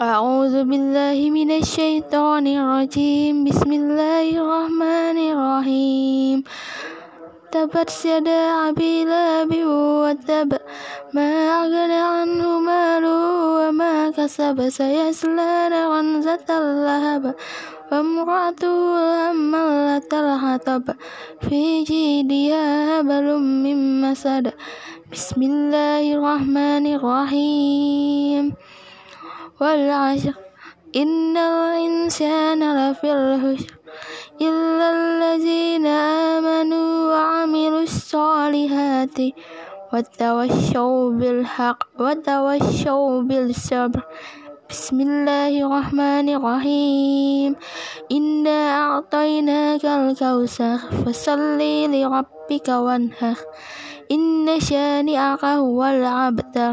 أعوذ بالله من الشيطان الرجيم. بسم الله الرحمن الرحيم. تبت يدا أبي لهب وتب ما أغنى عنه ماله وما كسب. سيصلى نارا ذات اللهب وامرأته حمالة الحطب. في جيدها حبل من مسد. بسم الله الرحمن الرحيم. والعشر. إن الإنسان لفي الخسر إلا الذين آمنوا وعملوا الصالحات وتوشوا بالحق وتوشوا بالصبر. بسم الله الرحمن الرحيم. إنا أعطيناك الكوثر فصل لربك وانهر إن شانئك هو الأبتر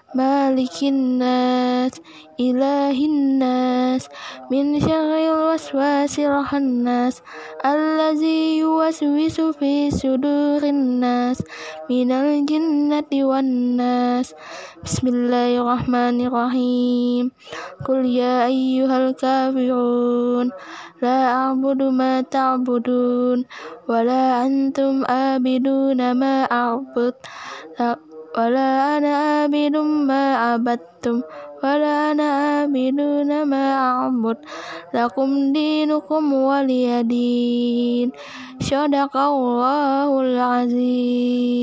مالك الناس إله الناس من شر الوسواس الخناس الذي يوسوس في صدور الناس من الجنة والناس بسم الله الرحمن الرحيم قل يا أيها الكافرون لا أعبد ما تعبدون ولا أنتم آبدون ما أعبد ولا أنا عابد ما عبدتم ولا أنا عابد ما أعبد لكم دينكم ولي دين. صدق الله العظيم.